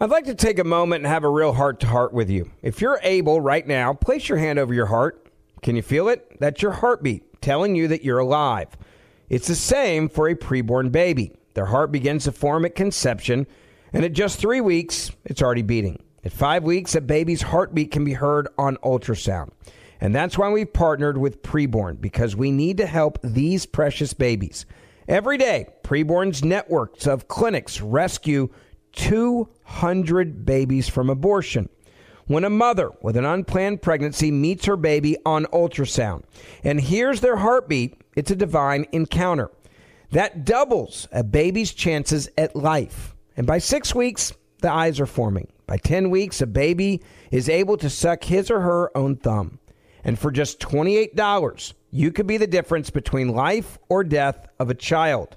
I'd like to take a moment and have a real heart to heart with you. If you're able right now, place your hand over your heart. Can you feel it? That's your heartbeat telling you that you're alive. It's the same for a preborn baby. Their heart begins to form at conception, and at just three weeks, it's already beating. At five weeks, a baby's heartbeat can be heard on ultrasound. And that's why we've partnered with Preborn, because we need to help these precious babies. Every day, Preborn's networks of clinics rescue 200 babies from abortion. When a mother with an unplanned pregnancy meets her baby on ultrasound and hears their heartbeat, it's a divine encounter. That doubles a baby's chances at life. And by six weeks, the eyes are forming. By 10 weeks, a baby is able to suck his or her own thumb. And for just $28, you could be the difference between life or death of a child.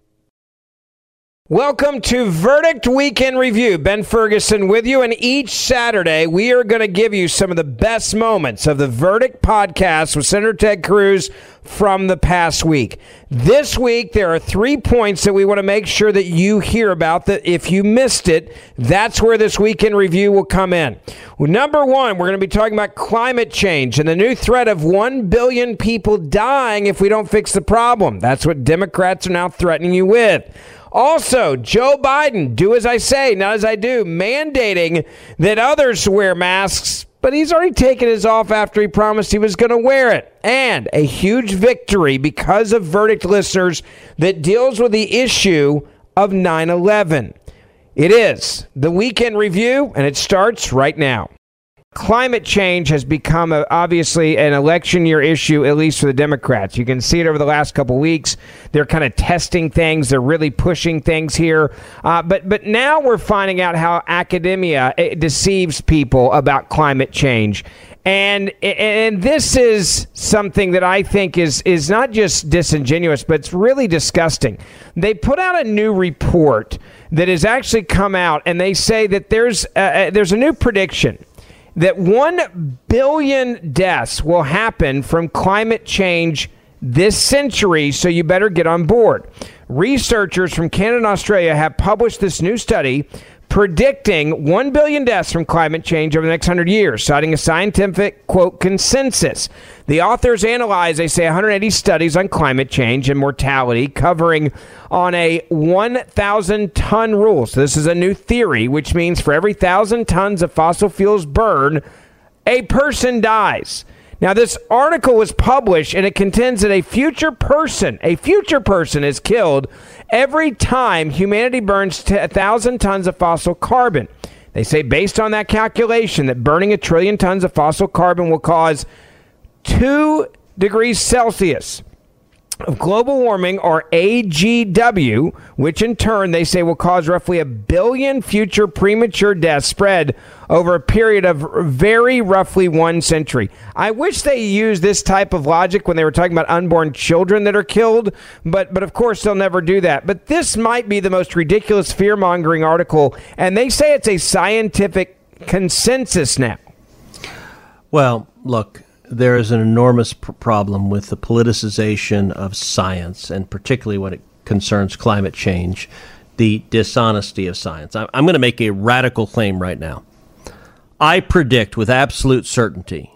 Welcome to Verdict Weekend Review. Ben Ferguson with you, and each Saturday we are going to give you some of the best moments of the Verdict podcast with Senator Ted Cruz from the past week. This week there are three points that we want to make sure that you hear about. That if you missed it, that's where this weekend review will come in. Well, number one, we're going to be talking about climate change and the new threat of one billion people dying if we don't fix the problem. That's what Democrats are now threatening you with. Also, Joe Biden, do as I say, not as I do, mandating that others wear masks, but he's already taken his off after he promised he was going to wear it. And a huge victory because of verdict listeners that deals with the issue of 9 11. It is the weekend review, and it starts right now. Climate change has become a, obviously an election year issue, at least for the Democrats. You can see it over the last couple weeks. They're kind of testing things. They're really pushing things here. Uh, but but now we're finding out how academia eh, deceives people about climate change. And and this is something that I think is is not just disingenuous, but it's really disgusting. They put out a new report that has actually come out, and they say that there's uh, there's a new prediction that 1 billion deaths will happen from climate change this century, so you better get on board. Researchers from Canada and Australia have published this new study predicting 1 billion deaths from climate change over the next 100 years, citing a scientific, quote, consensus. The authors analyze, they say, 180 studies on climate change and mortality, covering on a 1,000 ton rule. So, this is a new theory, which means for every 1,000 tons of fossil fuels burned, a person dies. Now, this article was published and it contends that a future person, a future person is killed every time humanity burns a thousand tons of fossil carbon. They say, based on that calculation, that burning a trillion tons of fossil carbon will cause two degrees Celsius of global warming, or AGW, which in turn they say will cause roughly a billion future premature deaths spread over a period of very roughly one century. I wish they used this type of logic when they were talking about unborn children that are killed, but but of course they'll never do that. But this might be the most ridiculous fear mongering article, and they say it's a scientific consensus now. Well, look, there is an enormous pr- problem with the politicization of science, and particularly when it concerns climate change, the dishonesty of science. I'm, I'm going to make a radical claim right now. I predict with absolute certainty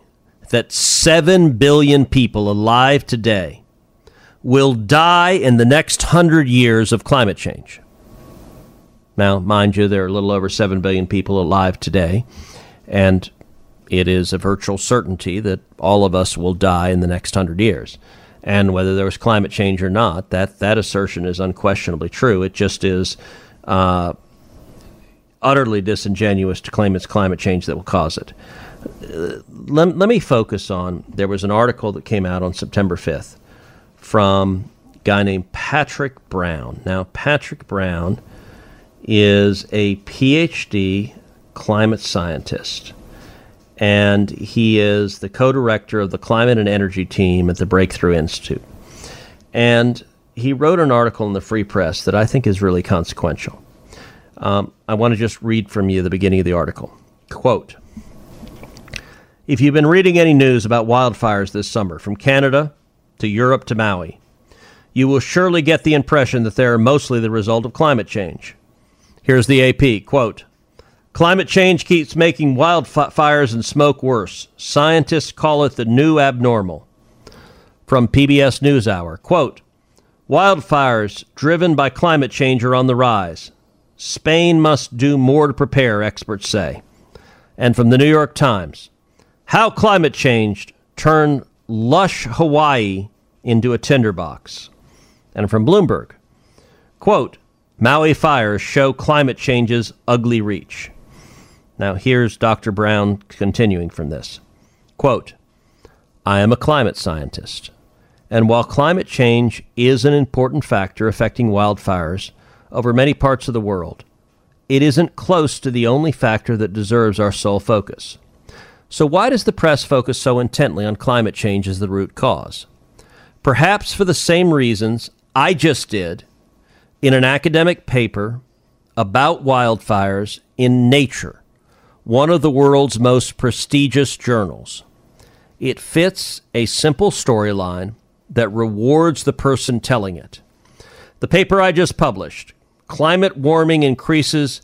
that 7 billion people alive today will die in the next hundred years of climate change. Now, mind you, there are a little over 7 billion people alive today, and it is a virtual certainty that all of us will die in the next hundred years. And whether there was climate change or not, that, that assertion is unquestionably true. It just is uh, utterly disingenuous to claim it's climate change that will cause it. Uh, let, let me focus on there was an article that came out on September 5th from a guy named Patrick Brown. Now, Patrick Brown is a PhD climate scientist, and he is the co director of the climate and energy team at the Breakthrough Institute. And he wrote an article in the Free Press that I think is really consequential. Um, I want to just read from you the beginning of the article. Quote If you've been reading any news about wildfires this summer, from Canada to Europe to Maui, you will surely get the impression that they are mostly the result of climate change. Here's the AP quote Climate change keeps making wildfires and smoke worse. Scientists call it the new abnormal. From PBS NewsHour quote Wildfires driven by climate change are on the rise. Spain must do more to prepare, experts say. And from the New York Times How climate change turned lush Hawaii into a tinderbox. And from Bloomberg Quote Maui fires show climate change's ugly reach. Now, here's Dr. Brown continuing from this. Quote I am a climate scientist, and while climate change is an important factor affecting wildfires over many parts of the world, it isn't close to the only factor that deserves our sole focus. So, why does the press focus so intently on climate change as the root cause? Perhaps for the same reasons I just did in an academic paper about wildfires in Nature, one of the world's most prestigious journals. It fits a simple storyline that rewards the person telling it. The paper I just published Climate Warming Increases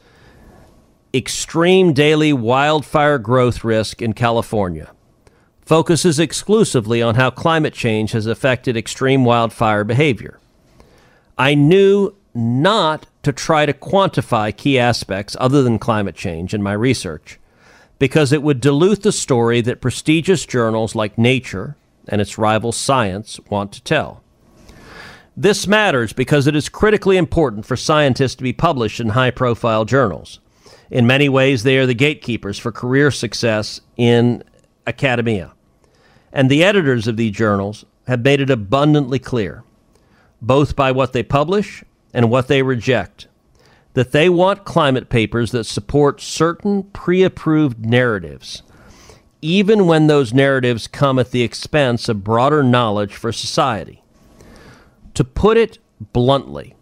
Extreme Daily Wildfire Growth Risk in California focuses exclusively on how climate change has affected extreme wildfire behavior. I knew not to try to quantify key aspects other than climate change in my research, because it would dilute the story that prestigious journals like Nature and its rival Science want to tell. This matters because it is critically important for scientists to be published in high profile journals. In many ways, they are the gatekeepers for career success in academia. And the editors of these journals have made it abundantly clear, both by what they publish and what they reject that they want climate papers that support certain pre approved narratives, even when those narratives come at the expense of broader knowledge for society. To put it bluntly,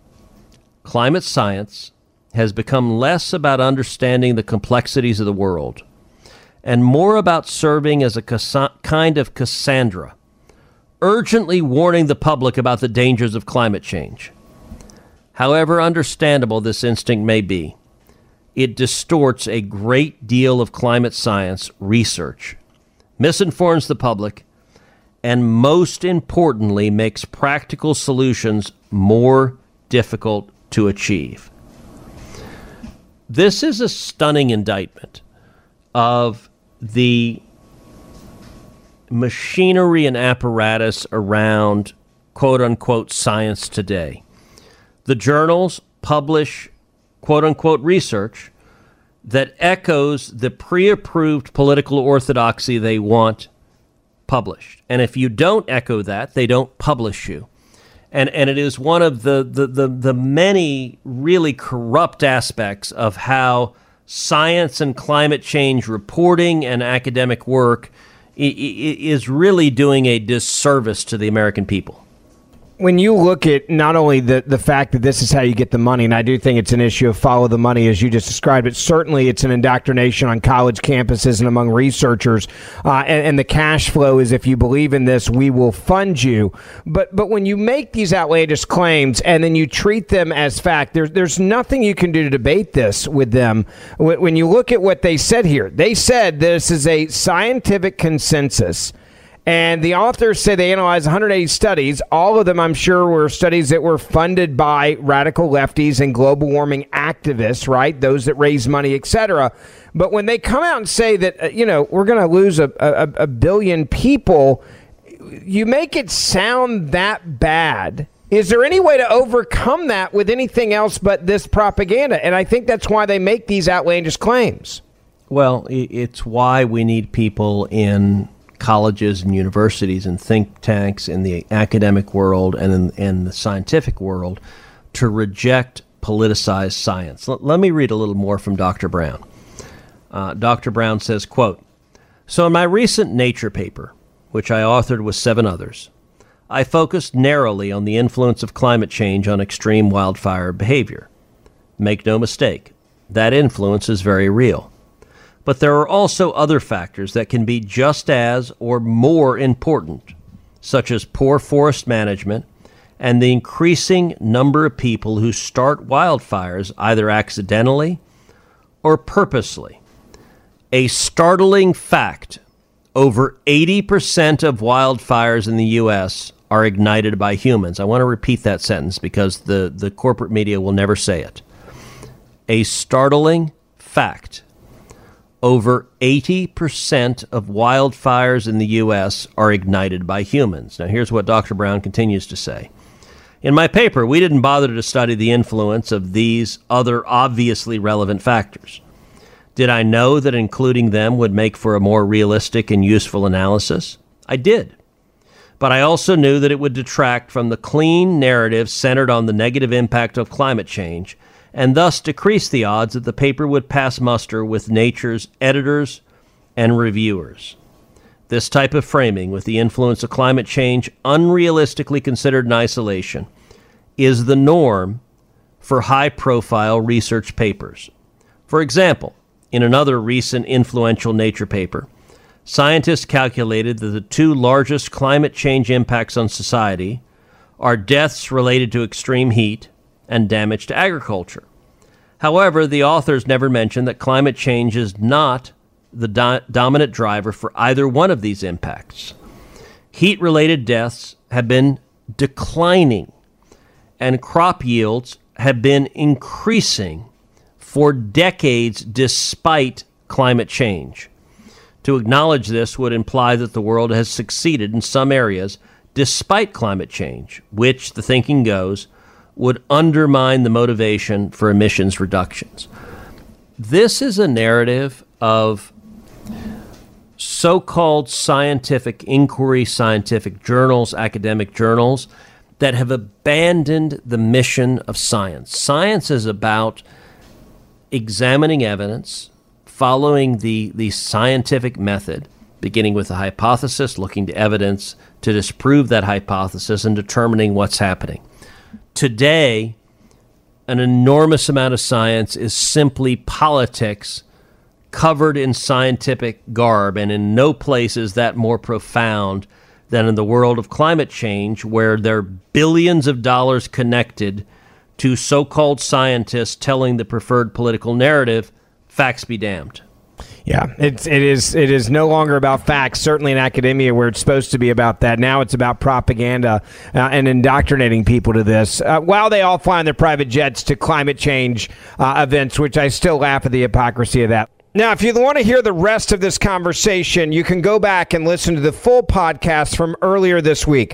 climate science has become less about understanding the complexities of the world and more about serving as a kind of Cassandra, urgently warning the public about the dangers of climate change. However understandable this instinct may be, it distorts a great deal of climate science research, misinforms the public, and most importantly, makes practical solutions more difficult to achieve. This is a stunning indictment of the machinery and apparatus around quote unquote science today the journals publish quote unquote research that echoes the pre approved political orthodoxy they want published. And if you don't echo that, they don't publish you. And, and it is one of the, the, the, the many really corrupt aspects of how science and climate change reporting and academic work is really doing a disservice to the American people when you look at not only the, the fact that this is how you get the money, and I do think it's an issue of follow the money as you just described it, certainly it's an indoctrination on college campuses and among researchers. Uh, and, and, the cash flow is if you believe in this, we will fund you. But but when you make these outlandish claims and then you treat them as fact, there's, there's nothing you can do to debate this with them. When you look at what they said here, they said this is a scientific consensus And the authors say they analyzed 180 studies. All of them, I'm sure, were studies that were funded by radical lefties and global warming activists, right? Those that raise money, etc. But when they come out and say that, uh, you know, we're going to lose a, a, a billion people, you make it sound that bad. Is there any way to overcome that with anything else but this propaganda? And I think that's why they make these outlandish claims. Well, it's why we need people in colleges and universities and think tanks in the academic world and in, in the scientific world to reject politicized science. L- let me read a little more from Dr. Brown. Uh, Dr. Brown says, quote, So in my recent Nature paper, which I authored with seven others, I focused narrowly on the influence of climate change on extreme wildfire behavior. Make no mistake, that influence is very real. But there are also other factors that can be just as or more important, such as poor forest management and the increasing number of people who start wildfires either accidentally or purposely. A startling fact over 80% of wildfires in the U.S. are ignited by humans. I want to repeat that sentence because the, the corporate media will never say it. A startling fact over 80% of wildfires in the U.S. are ignited by humans. Now, here's what Dr. Brown continues to say. In my paper, we didn't bother to study the influence of these other obviously relevant factors. Did I know that including them would make for a more realistic and useful analysis? I did. But I also knew that it would detract from the clean narrative centered on the negative impact of climate change and thus decrease the odds that the paper would pass muster with Nature's editors and reviewers. This type of framing, with the influence of climate change unrealistically considered in isolation, is the norm for high profile research papers. For example, in another recent influential Nature paper, scientists calculated that the two largest climate change impacts on society are deaths related to extreme heat and damage to agriculture. However, the authors never mention that climate change is not the do- dominant driver for either one of these impacts. Heat related deaths have been declining, and crop yields have been increasing for decades despite climate change. To acknowledge this would imply that the world has succeeded in some areas despite climate change, which, the thinking goes, would undermine the motivation for emissions reductions. This is a narrative of so called scientific inquiry, scientific journals, academic journals that have abandoned the mission of science. Science is about examining evidence, following the, the scientific method, beginning with a hypothesis, looking to evidence to disprove that hypothesis, and determining what's happening. Today, an enormous amount of science is simply politics covered in scientific garb, and in no place is that more profound than in the world of climate change, where there are billions of dollars connected to so called scientists telling the preferred political narrative, facts be damned. Yeah, it's it is it is no longer about facts. Certainly in academia, where it's supposed to be about that. Now it's about propaganda uh, and indoctrinating people to this. Uh, while they all fly in their private jets to climate change uh, events, which I still laugh at the hypocrisy of that. Now, if you want to hear the rest of this conversation, you can go back and listen to the full podcast from earlier this week.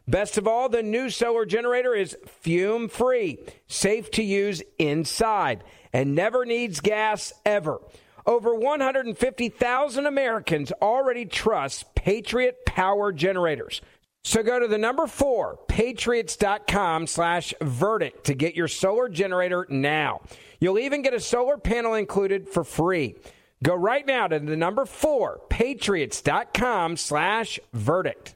Best of all, the new solar generator is fume free, safe to use inside, and never needs gas ever. Over 150,000 Americans already trust Patriot Power Generators. So go to the number four, patriots.com slash verdict to get your solar generator now. You'll even get a solar panel included for free. Go right now to the number four, patriots.com slash verdict.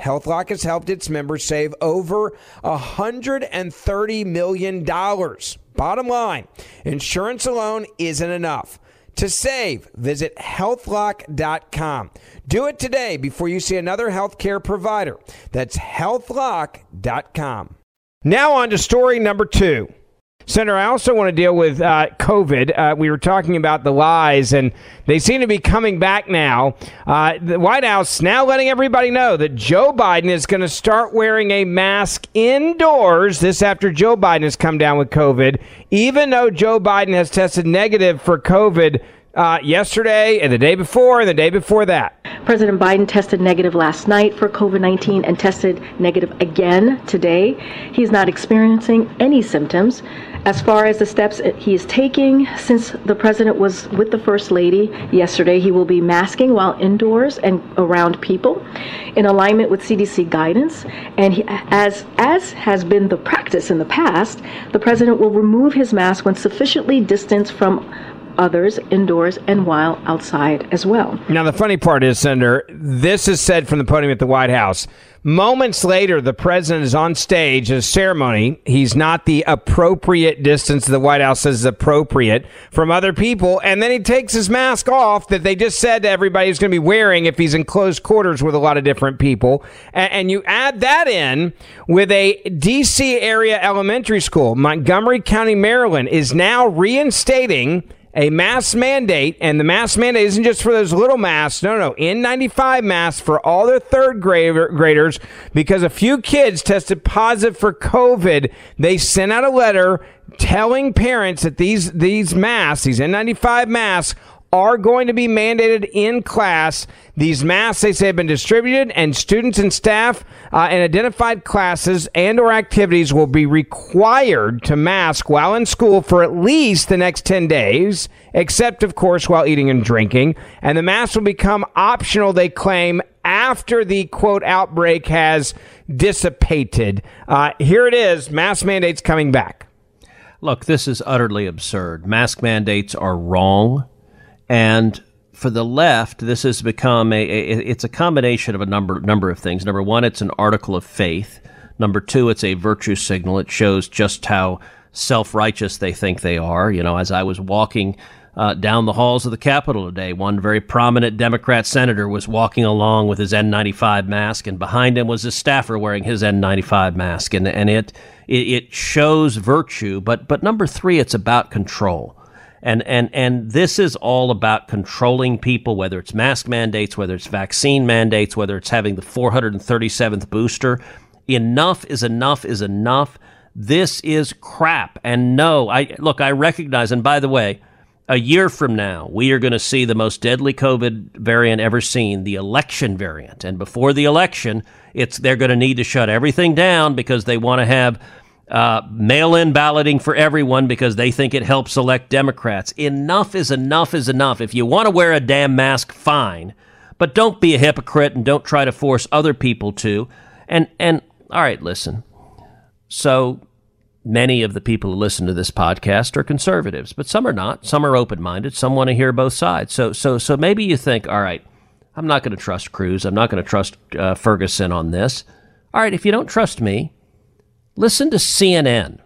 HealthLock has helped its members save over $130 million. Bottom line, insurance alone isn't enough. To save, visit healthlock.com. Do it today before you see another healthcare provider. That's healthlock.com. Now, on to story number two. Senator, I also want to deal with uh, COVID. Uh, we were talking about the lies, and they seem to be coming back now. Uh, the White House now letting everybody know that Joe Biden is going to start wearing a mask indoors. This after Joe Biden has come down with COVID, even though Joe Biden has tested negative for COVID uh, yesterday and the day before and the day before that. President Biden tested negative last night for COVID 19 and tested negative again today. He's not experiencing any symptoms. As far as the steps he is taking, since the president was with the First Lady yesterday, he will be masking while indoors and around people in alignment with CDC guidance. And he, as, as has been the practice in the past, the president will remove his mask when sufficiently distanced from others indoors and while outside as well. Now, the funny part is, Senator, this is said from the podium at the White House. Moments later, the president is on stage at a ceremony. He's not the appropriate distance the White House says is appropriate from other people. And then he takes his mask off that they just said to everybody he's going to be wearing if he's in close quarters with a lot of different people. And, and you add that in with a D.C. area elementary school, Montgomery County, Maryland, is now reinstating a mask mandate, and the mask mandate isn't just for those little masks. No, no, N95 masks for all their third grader, graders because a few kids tested positive for COVID. They sent out a letter telling parents that these these masks, these N95 masks, are going to be mandated in class. These masks, they say, have been distributed, and students and staff uh, in identified classes and or activities will be required to mask while in school for at least the next 10 days, except, of course, while eating and drinking. And the mask will become optional, they claim, after the quote outbreak has dissipated. Uh, here it is mask mandates coming back. Look, this is utterly absurd. Mask mandates are wrong. And for the left, this has become a, a, it's a combination of a number number of things. Number one, it's an article of faith. Number two, it's a virtue signal. It shows just how self righteous they think they are. You know, as I was walking uh, down the halls of the Capitol today, one very prominent Democrat senator was walking along with his N95 mask, and behind him was a staffer wearing his N95 mask, and and it it, it shows virtue. But but number three, it's about control. And, and, and this is all about controlling people, whether it's mask mandates, whether it's vaccine mandates, whether it's having the 437th booster. Enough is enough is enough. This is crap. And no, I look, I recognize, and by the way, a year from now, we are going to see the most deadly COVID variant ever seen, the election variant. And before the election, it's they're going to need to shut everything down because they want to have uh, mail in balloting for everyone because they think it helps elect Democrats. Enough is enough is enough. If you want to wear a damn mask, fine. But don't be a hypocrite and don't try to force other people to. And, and all right, listen. So many of the people who listen to this podcast are conservatives, but some are not. Some are open-minded. Some want to hear both sides. So, so, so maybe you think, all right, I'm not going to trust Cruz. I'm not going to trust uh, Ferguson on this. All right, if you don't trust me, listen to CNN.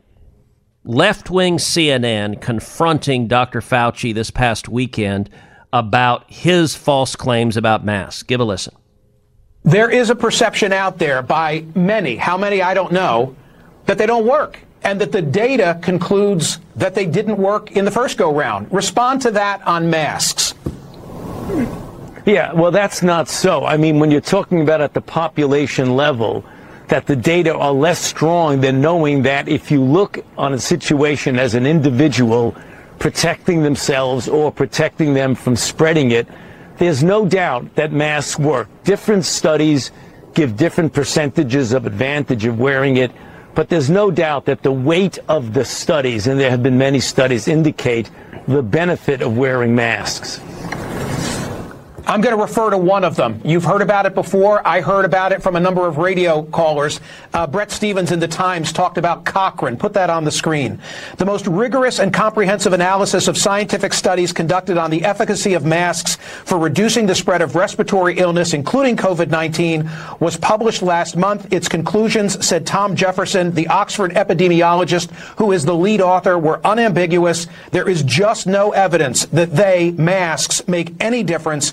Left wing CNN confronting Dr. Fauci this past weekend about his false claims about masks. Give a listen. There is a perception out there by many, how many I don't know, that they don't work and that the data concludes that they didn't work in the first go round. Respond to that on masks. Yeah, well, that's not so. I mean, when you're talking about at the population level, that the data are less strong than knowing that if you look on a situation as an individual protecting themselves or protecting them from spreading it, there's no doubt that masks work. Different studies give different percentages of advantage of wearing it. But there's no doubt that the weight of the studies, and there have been many studies, indicate the benefit of wearing masks. I'm going to refer to one of them. You've heard about it before. I heard about it from a number of radio callers. Uh, Bret Stephens in the Times talked about Cochrane. Put that on the screen. The most rigorous and comprehensive analysis of scientific studies conducted on the efficacy of masks for reducing the spread of respiratory illness, including COVID-19, was published last month. Its conclusions, said Tom Jefferson, the Oxford epidemiologist who is the lead author, were unambiguous. There is just no evidence that they, masks, make any difference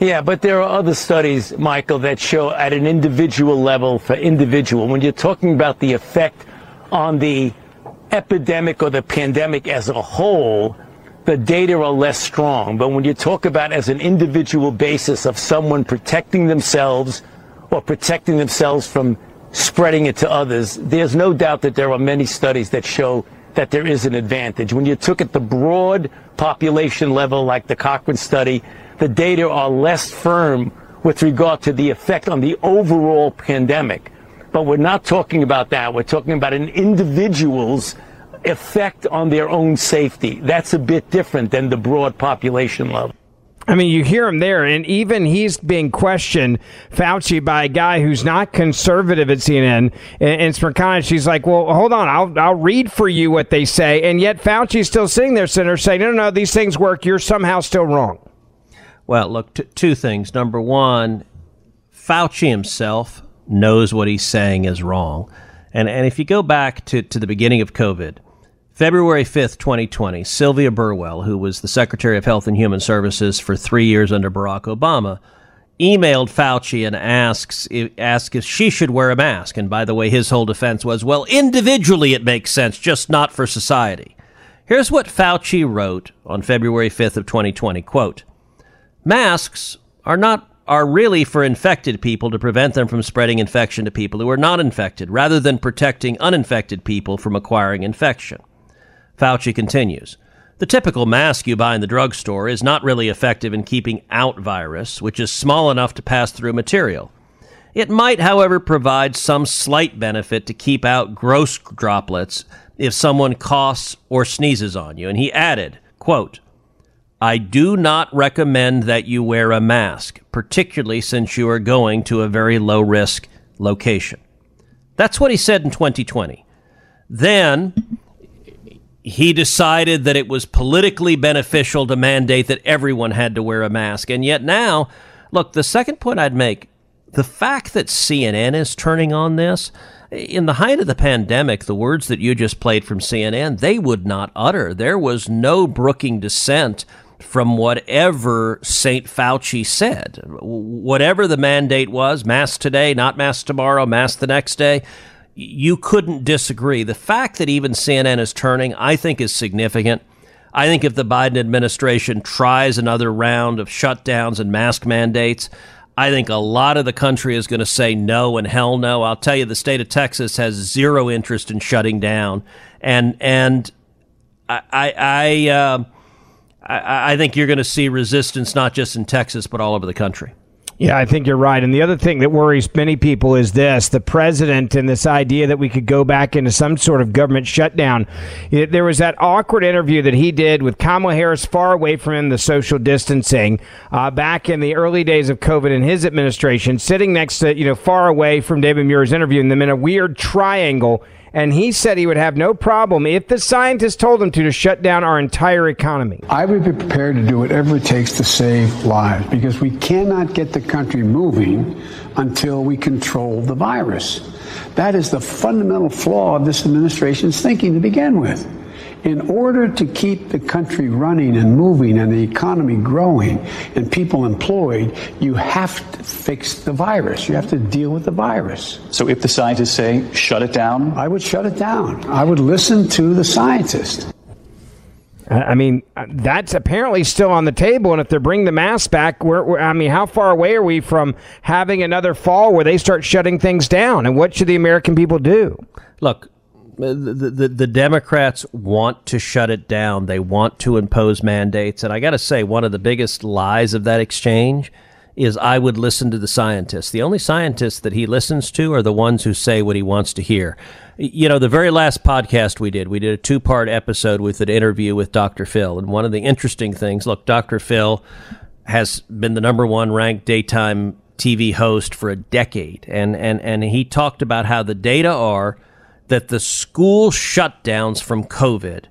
Yeah, but there are other studies, Michael, that show at an individual level for individual, when you're talking about the effect on the epidemic or the pandemic as a whole, the data are less strong. But when you talk about as an individual basis of someone protecting themselves or protecting themselves from spreading it to others, there's no doubt that there are many studies that show that there is an advantage. When you took at the broad population level, like the Cochrane study, the data are less firm with regard to the effect on the overall pandemic. But we're not talking about that. We're talking about an individual's effect on their own safety. That's a bit different than the broad population level. I mean, you hear him there, and even he's being questioned, Fauci, by a guy who's not conservative at CNN. And, and she's like, well, hold on, I'll, I'll read for you what they say. And yet Fauci's still sitting there, Senator, saying, no, no, no, these things work. You're somehow still wrong. Well, look, t- two things. Number one, Fauci himself knows what he's saying is wrong. And, and if you go back to, to the beginning of COVID, February 5th, 2020, Sylvia Burwell, who was the Secretary of Health and Human Services for three years under Barack Obama, emailed Fauci and asks if, asked if she should wear a mask. And by the way, his whole defense was, well, individually it makes sense, just not for society. Here's what Fauci wrote on February 5th of 2020, quote, Masks are not are really for infected people to prevent them from spreading infection to people who are not infected, rather than protecting uninfected people from acquiring infection. Fauci continues. The typical mask you buy in the drugstore is not really effective in keeping out virus, which is small enough to pass through material. It might, however, provide some slight benefit to keep out gross droplets if someone coughs or sneezes on you. And he added, quote, I do not recommend that you wear a mask, particularly since you are going to a very low risk location. That's what he said in 2020. Then he decided that it was politically beneficial to mandate that everyone had to wear a mask. And yet now, look, the second point I'd make the fact that CNN is turning on this, in the height of the pandemic, the words that you just played from CNN, they would not utter. There was no brooking dissent from whatever St. Fauci said. Whatever the mandate was, mask today, not mask tomorrow, mask the next day, you couldn't disagree. The fact that even CNN is turning, I think, is significant. I think if the Biden administration tries another round of shutdowns and mask mandates, I think a lot of the country is going to say no and hell no. I'll tell you, the state of Texas has zero interest in shutting down, and and I I I, uh, I, I think you're going to see resistance not just in Texas but all over the country. Yeah, I think you're right. And the other thing that worries many people is this the president and this idea that we could go back into some sort of government shutdown. There was that awkward interview that he did with Kamala Harris far away from him, the social distancing, uh, back in the early days of COVID in his administration, sitting next to, you know, far away from David Muir's interviewing them in a weird triangle and he said he would have no problem if the scientists told him to to shut down our entire economy. I would be prepared to do whatever it takes to save lives because we cannot get the country moving until we control the virus. That is the fundamental flaw of this administration's thinking to begin with in order to keep the country running and moving and the economy growing and people employed, you have to fix the virus. You have to deal with the virus. So if the scientists say shut it down? I would shut it down. I would listen to the scientists. I mean, that's apparently still on the table. And if they're bringing the mask back, we're, we're, I mean, how far away are we from having another fall where they start shutting things down? And what should the American people do? Look, the, the, the Democrats want to shut it down. They want to impose mandates. And I got to say, one of the biggest lies of that exchange is I would listen to the scientists. The only scientists that he listens to are the ones who say what he wants to hear. You know, the very last podcast we did, we did a two part episode with an interview with Dr. Phil. And one of the interesting things look, Dr. Phil has been the number one ranked daytime TV host for a decade. And, and, and he talked about how the data are that the school shutdowns from COVID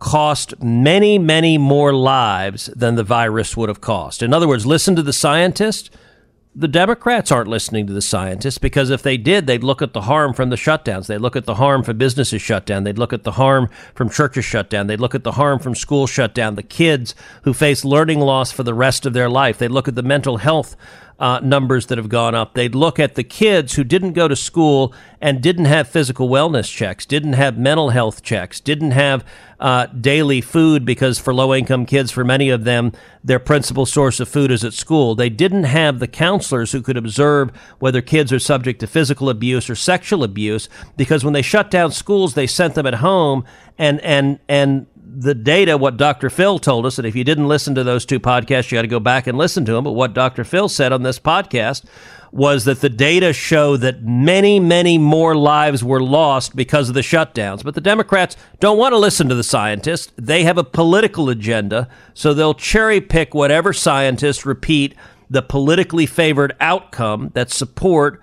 cost many, many more lives than the virus would have cost. In other words, listen to the scientists. The Democrats aren't listening to the scientists because if they did, they'd look at the harm from the shutdowns. They'd look at the harm from businesses shut down. They'd look at the harm from churches shut down. They'd look at the harm from school shut down. The kids who face learning loss for the rest of their life. They'd look at the mental health uh, numbers that have gone up. They'd look at the kids who didn't go to school and didn't have physical wellness checks, didn't have mental health checks, didn't have uh, daily food because for low income kids, for many of them, their principal source of food is at school. They didn't have the counselors who could observe whether kids are subject to physical abuse or sexual abuse because when they shut down schools, they sent them at home and and and the data, what Dr. Phil told us, and if you didn't listen to those two podcasts, you got to go back and listen to them. But what Dr. Phil said on this podcast was that the data show that many, many more lives were lost because of the shutdowns. But the Democrats don't want to listen to the scientists. They have a political agenda, so they'll cherry pick whatever scientists repeat the politically favored outcome that support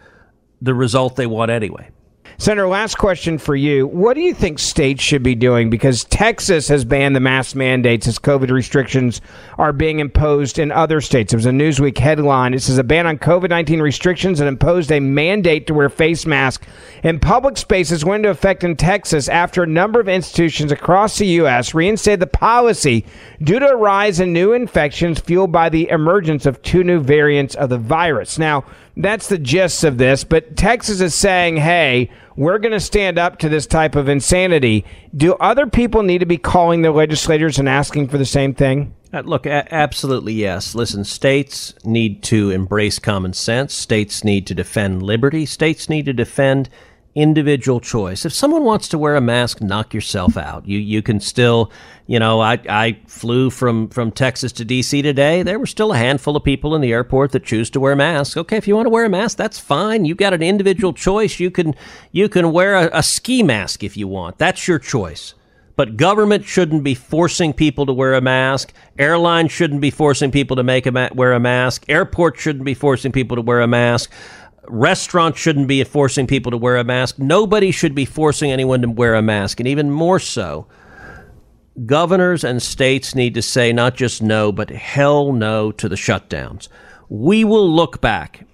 the result they want anyway. Senator, last question for you. What do you think states should be doing? Because Texas has banned the mask mandates as COVID restrictions are being imposed in other states. It was a Newsweek headline. It says a ban on COVID 19 restrictions and imposed a mandate to wear face masks in public spaces went into effect in Texas after a number of institutions across the U.S. reinstated the policy due to a rise in new infections fueled by the emergence of two new variants of the virus. Now, that's the gist of this. But Texas is saying, hey, we're going to stand up to this type of insanity. Do other people need to be calling their legislators and asking for the same thing? Uh, look, a- absolutely yes. Listen, states need to embrace common sense. States need to defend liberty. States need to defend individual choice. If someone wants to wear a mask, knock yourself out. You you can still, you know, I I flew from from Texas to DC today. There were still a handful of people in the airport that choose to wear masks. Okay, if you want to wear a mask, that's fine. You got an individual choice. You can you can wear a, a ski mask if you want. That's your choice. But government shouldn't be forcing people to wear a mask. Airlines shouldn't be forcing people to make a ma- wear a mask. Airports shouldn't be forcing people to wear a mask. Restaurants shouldn't be forcing people to wear a mask. Nobody should be forcing anyone to wear a mask. And even more so, governors and states need to say not just no, but hell no to the shutdowns. We will look back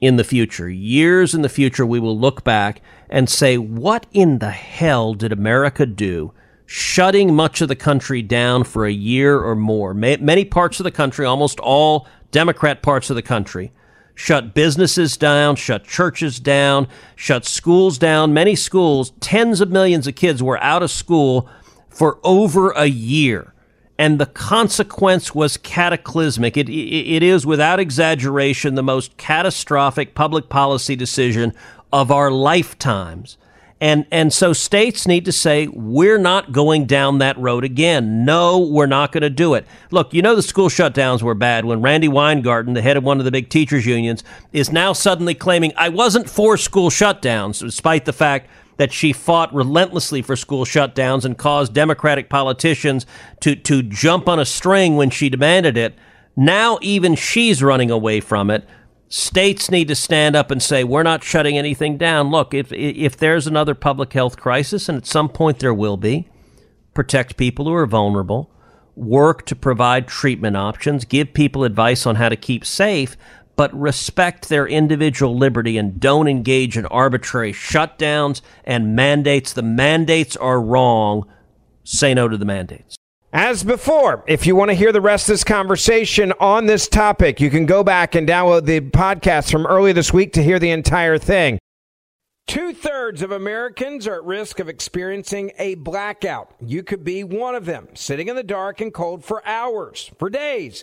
in the future, years in the future, we will look back and say, what in the hell did America do? Shutting much of the country down for a year or more. Many parts of the country, almost all Democrat parts of the country, shut businesses down, shut churches down, shut schools down. Many schools, tens of millions of kids were out of school for over a year. And the consequence was cataclysmic. It, it, is, without exaggeration, the most catastrophic public policy decision of our lifetimes. And and so states need to say we're not going down that road again. No, we're not going to do it. Look, you know the school shutdowns were bad when Randi Weingarten, the head of one of the big teachers unions, is now suddenly claiming I wasn't for school shutdowns despite the fact that she fought relentlessly for school shutdowns and caused Democratic politicians to to jump on a string when she demanded it. Now even she's running away from it states need to stand up and say we're not shutting anything down. Look, if if there's another public health crisis, and at some point there will be, protect people who are vulnerable, work to provide treatment options, give people advice on how to keep safe, but respect their individual liberty and don't engage in arbitrary shutdowns and mandates. The mandates are wrong. Say no to the mandates. As before, if you want to hear the rest of this conversation on this topic, you can go back and download the podcast from earlier this week to hear the entire thing. Two thirds of Americans are at risk of experiencing a blackout. You could be one of them, sitting in the dark and cold for hours, for days,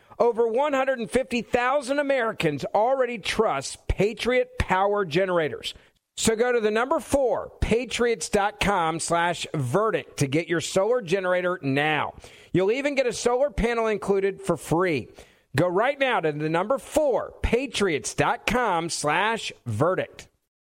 Over 150,000 Americans already trust Patriot Power Generators. So go to the number four, patriots.com slash verdict to get your solar generator now. You'll even get a solar panel included for free. Go right now to the number four, patriots.com slash verdict.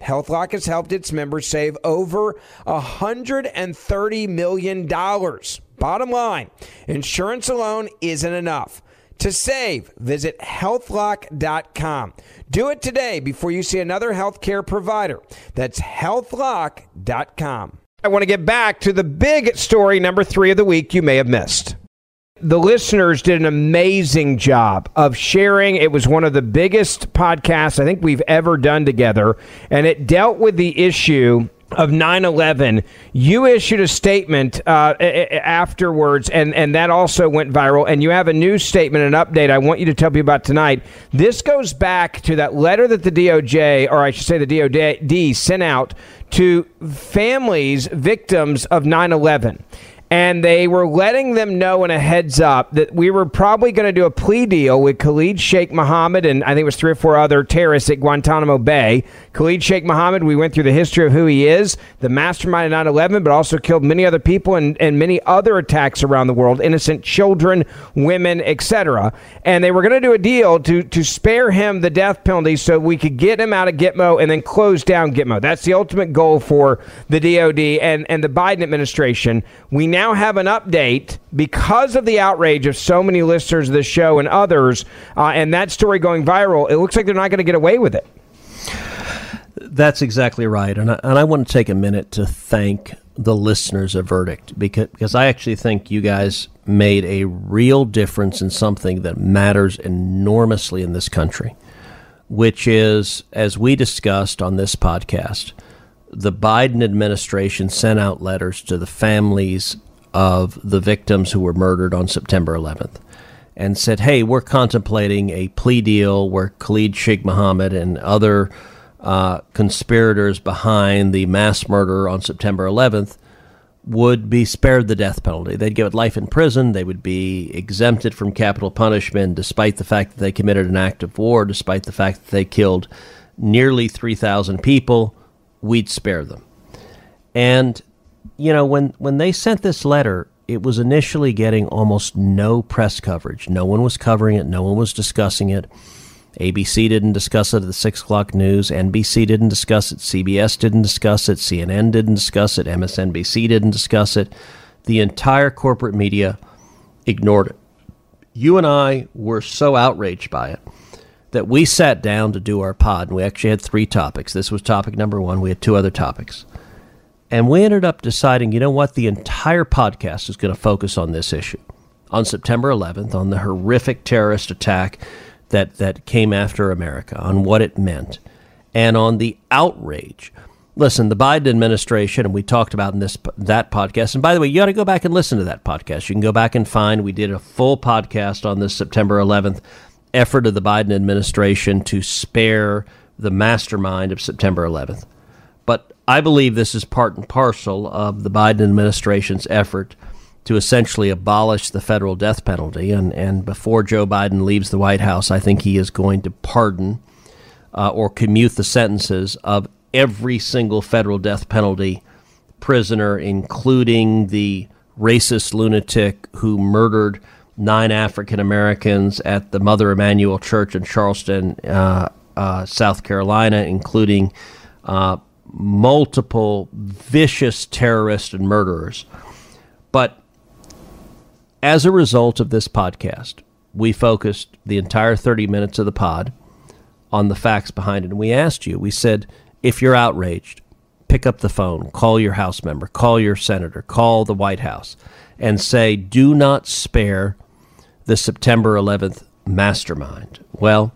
HealthLock has helped its members save over $130 million. Bottom line, insurance alone isn't enough. To save, visit healthlock.com. Do it today before you see another healthcare provider. That's healthlock.com. I want to get back to the big story number three of the week you may have missed. The listeners did an amazing job of sharing. It was one of the biggest podcasts I think we've ever done together, and it dealt with the issue of 9-11 you issued a statement uh, afterwards and, and that also went viral and you have a new statement an update i want you to tell me about tonight. This goes back to that letter that the doj or i should say the dod sent out to families victims of 9-11 and they were letting them know in a heads up that we were probably going to do a plea deal with Khalid Sheikh Mohammed and I think it was three or four other terrorists at Guantanamo Bay. Khalid Sheikh Mohammed, we went through the history of who he is, the mastermind of 9 11, but also killed many other people and, and many other attacks around the world, innocent children, women, etc. And they were going to do a deal to, to spare him the death penalty so we could get him out of Gitmo and then close down Gitmo. That's the ultimate goal for the DOD and, and the Biden administration. We now now have an update because of the outrage of so many listeners of the show and others, uh, and that story going viral. It looks like they're not going to get away with it. That's exactly right, and I, and I want to take a minute to thank the listeners of Verdict because because I actually think you guys made a real difference in something that matters enormously in this country, which is as we discussed on this podcast the Biden administration sent out letters to the families of the victims who were murdered on September 11th and said, hey, we're contemplating a plea deal where Khalid Sheikh Mohammed and other uh, conspirators behind the mass murder on September 11th would be spared the death penalty. They'd get life in prison. They would be exempted from capital punishment, despite the fact that they committed an act of war, despite the fact that they killed nearly 3,000 people. We'd spare them. And, you know, when, when they sent this letter, it was initially getting almost no press coverage. No one was covering it, no one was discussing it. ABC didn't discuss it at the 6 o'clock news. NBC didn't discuss it. CBS didn't discuss it. CNN didn't discuss it. MSNBC didn't discuss it. The entire corporate media ignored it. You and I were so outraged by it that we sat down to do our pod, and we actually had three topics. This was topic number one. We had two other topics. And we ended up deciding, you know what, the entire podcast is going to focus on this issue. On September 11th, on the horrific terrorist attack that, that came after America, on what it meant, and on the outrage. Listen, the Biden administration, and we talked about in this that podcast. And by the way, you got to go back and listen to that podcast. You can go back and find we did a full podcast on this September 11th effort of the Biden administration to spare the mastermind of September 11th. But I believe this is part and parcel of the Biden administration's effort to essentially abolish the federal death penalty. And, and before Joe Biden leaves the White House, I think he is going to pardon uh, or commute the sentences of every single federal death penalty prisoner, including the racist lunatic who murdered nine African Americans at the Mother Emanuel Church in Charleston, uh, uh, South Carolina, including uh, multiple vicious terrorists and murderers. But as a result of this podcast, we focused the entire 30 minutes of the pod on the facts behind it. And we asked you, we said, if you're outraged, pick up the phone, call your House member, call your senator, call the White House, and say, do not spare the September 11th mastermind. Well,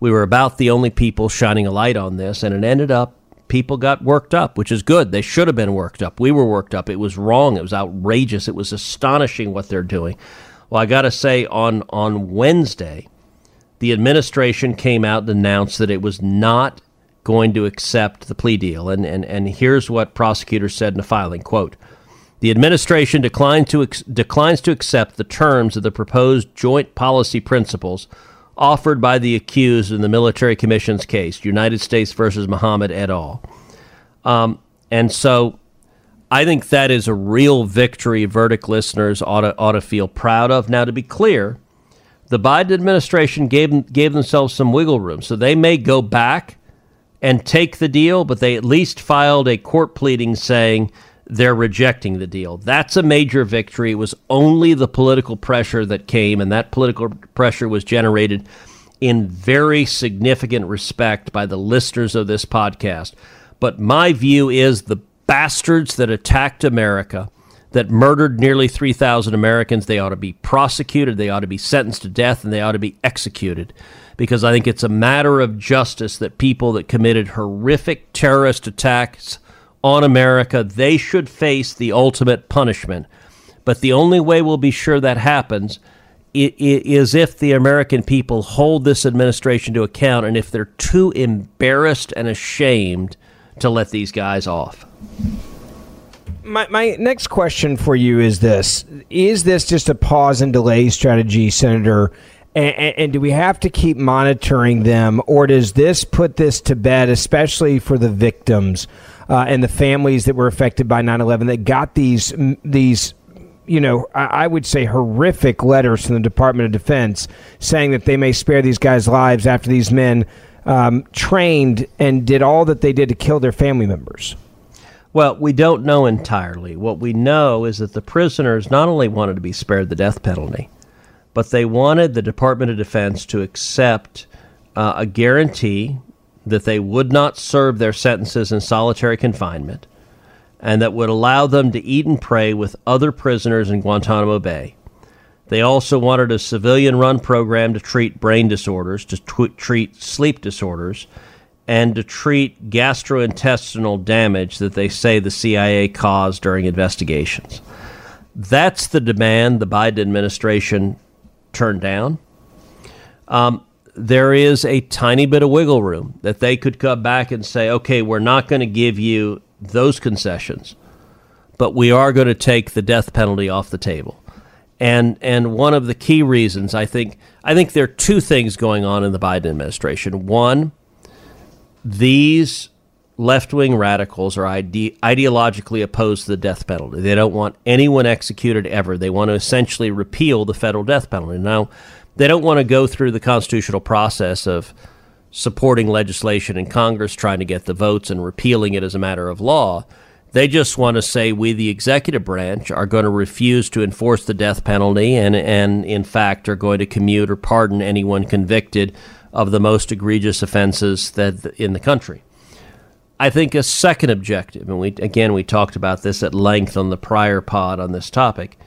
we were about the only people shining a light on this, and it ended up people got worked up, which is good. They should have been worked up. We were worked up. It was wrong. It was outrageous. It was astonishing what they're doing. Well, I got to say, on on Wednesday, the administration came out and announced that it was not going to accept the plea deal. And and and here's what prosecutors said in the filing: "Quote." The administration declined to ex- declines to accept the terms of the proposed joint policy principles offered by the accused in the military commission's case, United States versus Muhammad et al. Um, and so I think that is a real victory verdict listeners ought to, ought to feel proud of. Now, to be clear, the Biden administration gave, gave themselves some wiggle room. So they may go back and take the deal, but they at least filed a court pleading saying they're rejecting the deal. That's a major victory. It was only the political pressure that came, and that political pressure was generated in very significant respect by the listeners of this podcast. But my view is the bastards that attacked America, that murdered nearly 3,000 Americans, they ought to be prosecuted, they ought to be sentenced to death, and they ought to be executed. Because I think it's a matter of justice that people that committed horrific terrorist attacks on America, they should face the ultimate punishment. But the only way we'll be sure that happens is if the American people hold this administration to account and if they're too embarrassed and ashamed to let these guys off. My, my next question for you is this Is this just a pause and delay strategy, Senator? And, and, and, do we have to keep monitoring them, or does this put this to bed, especially for the victims? Uh, and the families that were affected by 9/11 that got these these you know, I would say horrific letters from the Department of Defense saying that they may spare these guys' lives after these men um, trained and did all that they did to kill their family members. Well, we don't know entirely. What we know is that the prisoners not only wanted to be spared the death penalty, but they wanted the Department of Defense to accept uh, a guarantee that they would not serve their sentences in solitary confinement and that would allow them to eat and pray with other prisoners in Guantanamo Bay. They also wanted a civilian run program to treat brain disorders, to t- treat sleep disorders, and to treat gastrointestinal damage that they say the CIA caused during investigations. That's the demand the Biden administration turned down. Um, there is a tiny bit of wiggle room that they could come back and say, okay, we're not going to give you those concessions, but we are going to take the death penalty off the table. And and one of the key reasons I think I think there are two things going on in the Biden administration. One, these left wing radicals are ide- ideologically opposed to the death penalty. They don't want anyone executed ever. They want to essentially repeal the federal death penalty. Now, they don't want to go through the constitutional process of supporting legislation in Congress, trying to get the votes and repealing it as a matter of law. They just want to say we, the executive branch, are going to refuse to enforce the death penalty and, and in fact, are going to commute or pardon anyone convicted of the most egregious offenses that in the country. I think a second objective, and we again we talked about this at length on the prior pod on this topic,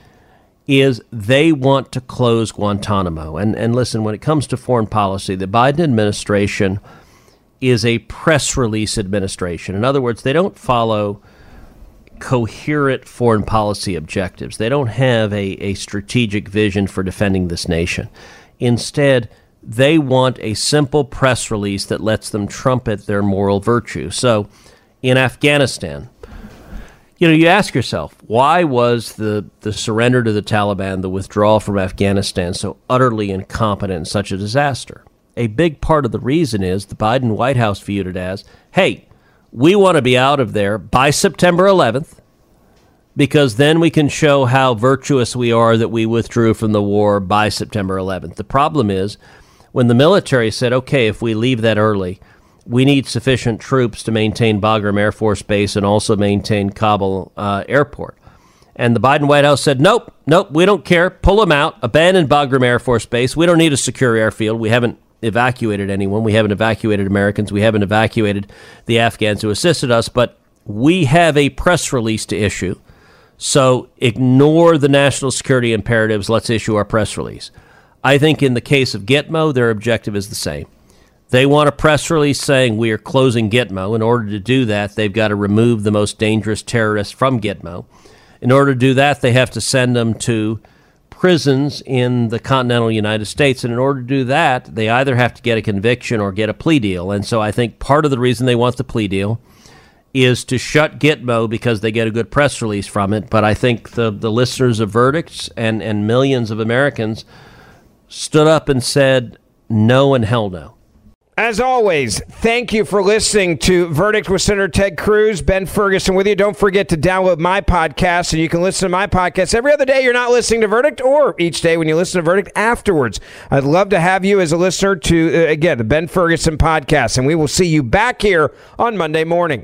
is they want to close Guantanamo. And and listen, when it comes to foreign policy, the Biden administration is a press release administration. In other words, they don't follow coherent foreign policy objectives. They don't have a, a strategic vision for defending this nation. Instead, they want a simple press release that lets them trumpet their moral virtue. So, in Afghanistan, you know, you ask yourself, why was the, the surrender to the Taliban, the withdrawal from Afghanistan, so utterly incompetent and such a disaster? A big part of the reason is the Biden White House viewed it as hey, we want to be out of there by September 11th because then we can show how virtuous we are that we withdrew from the war by September 11th. The problem is when the military said, okay, if we leave that early, we need sufficient troops to maintain Bagram Air Force Base and also maintain Kabul uh, Airport. And the Biden White House said, nope, nope, we don't care. Pull them out. Abandon Bagram Air Force Base. We don't need a secure airfield. We haven't evacuated anyone. We haven't evacuated Americans. We haven't evacuated the Afghans who assisted us. But we have a press release to issue. So ignore the national security imperatives. Let's issue our press release. I think in the case of Gitmo, their objective is the same. They want a press release saying we are closing Gitmo. In order to do that, they've got to remove the most dangerous terrorists from Gitmo. In order to do that, they have to send them to prisons in the continental United States. And in order to do that, they either have to get a conviction or get a plea deal. And so I think part of the reason they want the plea deal is to shut Gitmo because they get a good press release from it. But I think the, the listeners of verdicts and, and millions of Americans stood up and said no and hell no. As always, thank you for listening to Verdict with Senator Ted Cruz, Ben Ferguson with you. Don't forget to download my podcast and you can listen to my podcast every other day you're not listening to Verdict or each day when you listen to Verdict afterwards. I'd love to have you as a listener to, uh, again, the Ben Ferguson podcast, and we will see you back here on Monday morning.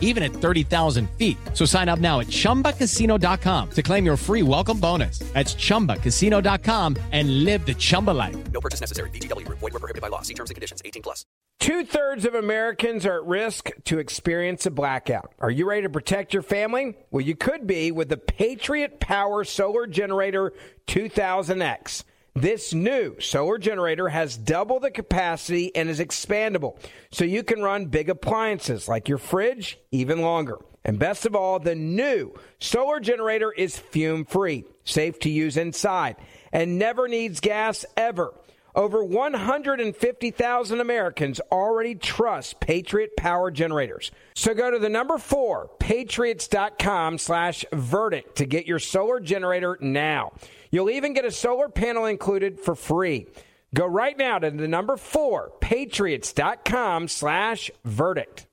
even at 30,000 feet. So sign up now at chumbacasino.com to claim your free welcome bonus. That's chumbacasino.com and live the Chumba life. No purchase necessary. VGW, void, were prohibited by law. See terms and conditions 18 plus. Two thirds of Americans are at risk to experience a blackout. Are you ready to protect your family? Well, you could be with the Patriot Power Solar Generator 2000X. This new solar generator has double the capacity and is expandable, so you can run big appliances like your fridge even longer. And best of all, the new solar generator is fume free, safe to use inside, and never needs gas ever. Over 150,000 Americans already trust Patriot Power Generators. So go to the number four, patriots.com slash verdict to get your solar generator now. You'll even get a solar panel included for free. Go right now to the number four, patriots.com slash verdict.